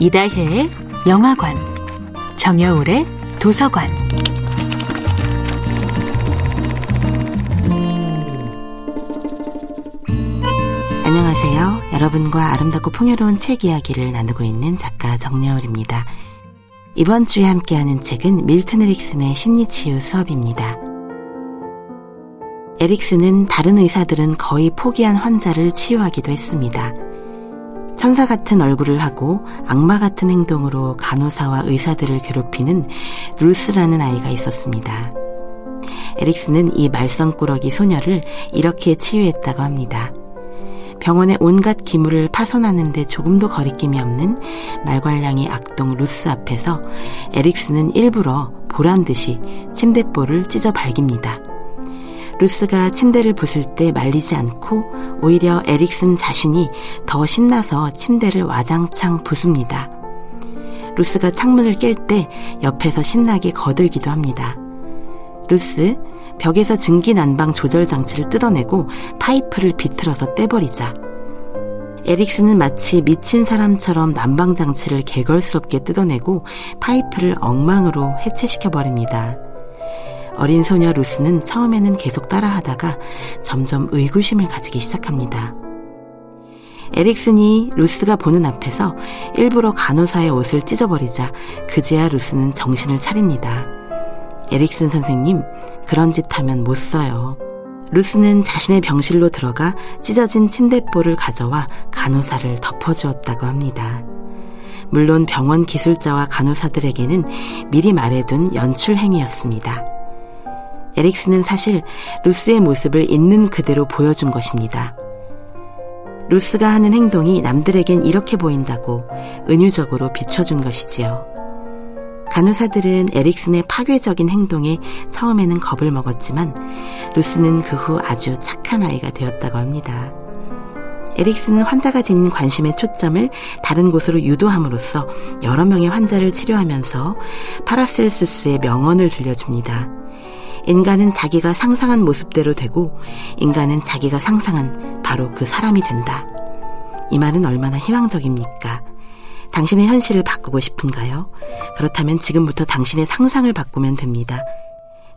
이다혜의 영화관, 정여울의 도서관. 안녕하세요. 여러분과 아름답고 풍요로운 책 이야기를 나누고 있는 작가 정여울입니다. 이번 주에 함께하는 책은 밀튼 에릭슨의 심리치유 수업입니다. 에릭슨은 다른 의사들은 거의 포기한 환자를 치유하기도 했습니다. 천사 같은 얼굴을 하고 악마 같은 행동으로 간호사와 의사들을 괴롭히는 루스라는 아이가 있었습니다. 에릭슨은 이 말썽꾸러기 소녀를 이렇게 치유했다고 합니다. 병원의 온갖 기물을 파손하는데 조금도 거리낌이 없는 말괄량이 악동 루스 앞에서 에릭슨은 일부러 보란 듯이 침대보를 찢어 발깁니다. 루스가 침대를 부술 때 말리지 않고 오히려 에릭슨 자신이 더 신나서 침대를 와장창 부숩니다. 루스가 창문을 깰 때 옆에서 신나게 거들기도 합니다. 루스, 벽에서 증기 난방 조절 장치를 뜯어내고 파이프를 비틀어서 떼버리자. 에릭슨은 마치 미친 사람처럼 난방 장치를 게걸스럽게 뜯어내고 파이프를 엉망으로 해체시켜버립니다. 어린 소녀 루스는 처음에는 계속 따라하다가 점점 의구심을 가지기 시작합니다. 에릭슨이 루스가 보는 앞에서 일부러 간호사의 옷을 찢어버리자 그제야 루스는 정신을 차립니다. 에릭슨 선생님, 그런 짓 하면 못 써요. 루스는 자신의 병실로 들어가 찢어진 침대볼을 가져와 간호사를 덮어주었다고 합니다. 물론 병원 기술자와 간호사들에게는 미리 말해둔 연출 행위였습니다. 에릭슨은 사실 루스의 모습을 있는 그대로 보여준 것입니다. 루스가 하는 행동이 남들에겐 이렇게 보인다고 은유적으로 비춰준 것이지요. 간호사들은 에릭슨의 파괴적인 행동에 처음에는 겁을 먹었지만 루스는 그 후 아주 착한 아이가 되었다고 합니다. 에릭슨은 환자가 지닌 관심의 초점을 다른 곳으로 유도함으로써 여러 명의 환자를 치료하면서 파라셀수스의 명언을 들려줍니다. 인간은 자기가 상상한 모습대로 되고 인간은 자기가 상상한 바로 그 사람이 된다. 이 말은 얼마나 희망적입니까? 당신의 현실을 바꾸고 싶은가요? 그렇다면 지금부터 당신의 상상을 바꾸면 됩니다.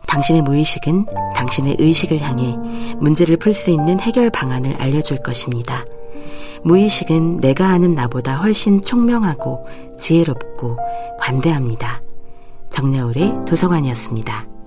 당신의 무의식은 당신의 의식을 향해 문제를 풀 수 있는 해결 방안을 알려줄 것입니다. 무의식은 내가 아는 나보다 훨씬 총명하고 지혜롭고 관대합니다. 정여울의 도서관이었습니다.